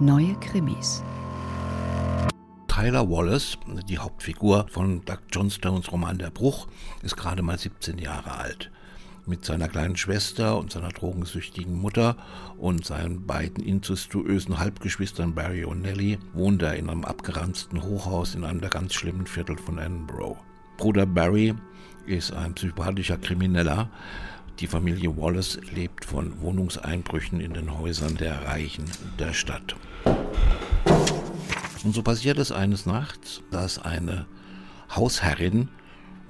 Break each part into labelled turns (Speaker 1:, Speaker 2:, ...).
Speaker 1: Neue Krimis.
Speaker 2: Tyler Wallace, die Hauptfigur von Doug Johnstones Roman Der Bruch, ist gerade mal 17 Jahre alt. Mit seiner kleinen Schwester und seiner drogensüchtigen Mutter und seinen beiden incestuösen Halbgeschwistern Barry und Nellie wohnt er in einem abgeranzten Hochhaus in einem der ganz schlimmen Viertel von Edinburgh. Bruder Barry ist ein psychopathischer Krimineller. Die Familie Wallace lebt von Wohnungseinbrüchen in den Häusern der Reichen der Stadt. Und so passiert es eines Nachts, dass eine Hausherrin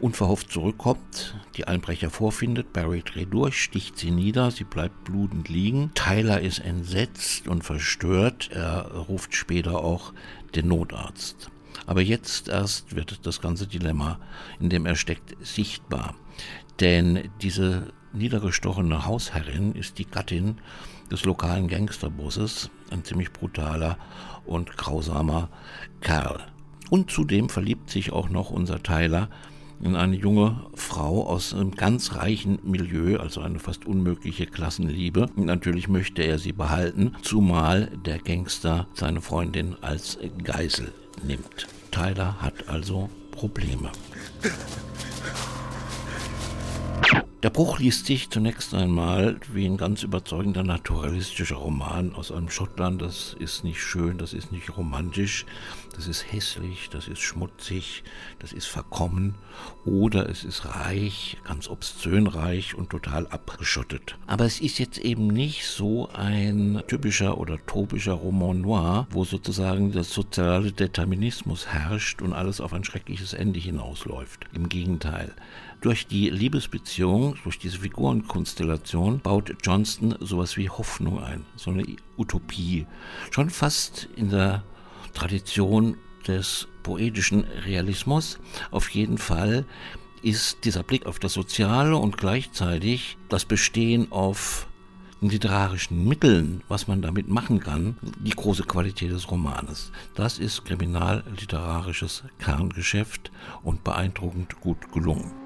Speaker 2: unverhofft zurückkommt, die Einbrecher vorfindet, Barry dreht durch, sticht sie nieder, sie bleibt blutend liegen. Tyler ist entsetzt und verstört, er ruft später auch den Notarzt. Aber jetzt erst wird das ganze Dilemma, in dem er steckt, sichtbar. Denn diese niedergestochene Hausherrin ist die Gattin des lokalen Gangsterbosses, ein ziemlich brutaler und grausamer Kerl. Und zudem verliebt sich auch noch unser Tyler in eine junge Frau aus einem ganz reichen Milieu, also eine fast unmögliche Klassenliebe. Und natürlich möchte er sie behalten, zumal der Gangster seine Freundin als Geisel nimmt. Tyler hat also Probleme. Der Bruch liest sich zunächst einmal wie ein ganz überzeugender naturalistischer Roman aus einem Schottland. Das ist nicht schön, das ist nicht romantisch, das ist hässlich, das ist schmutzig, das ist verkommen oder es ist reich, ganz obszön reich und total abgeschottet. Aber es ist jetzt eben nicht so ein typischer oder topischer Roman noir, wo sozusagen der soziale Determinismus herrscht und alles auf ein schreckliches Ende hinausläuft. Im Gegenteil. Durch die Liebesbeziehung, durch diese Figurenkonstellation baut Johnston sowas wie Hoffnung ein, so eine Utopie. Schon fast in der Tradition des poetischen Realismus. Auf jeden Fall ist dieser Blick auf das Soziale und gleichzeitig das Bestehen auf literarischen Mitteln, was man damit machen kann, die große Qualität des Romanes. Das ist kriminalliterarisches Kerngeschäft und beeindruckend gut gelungen.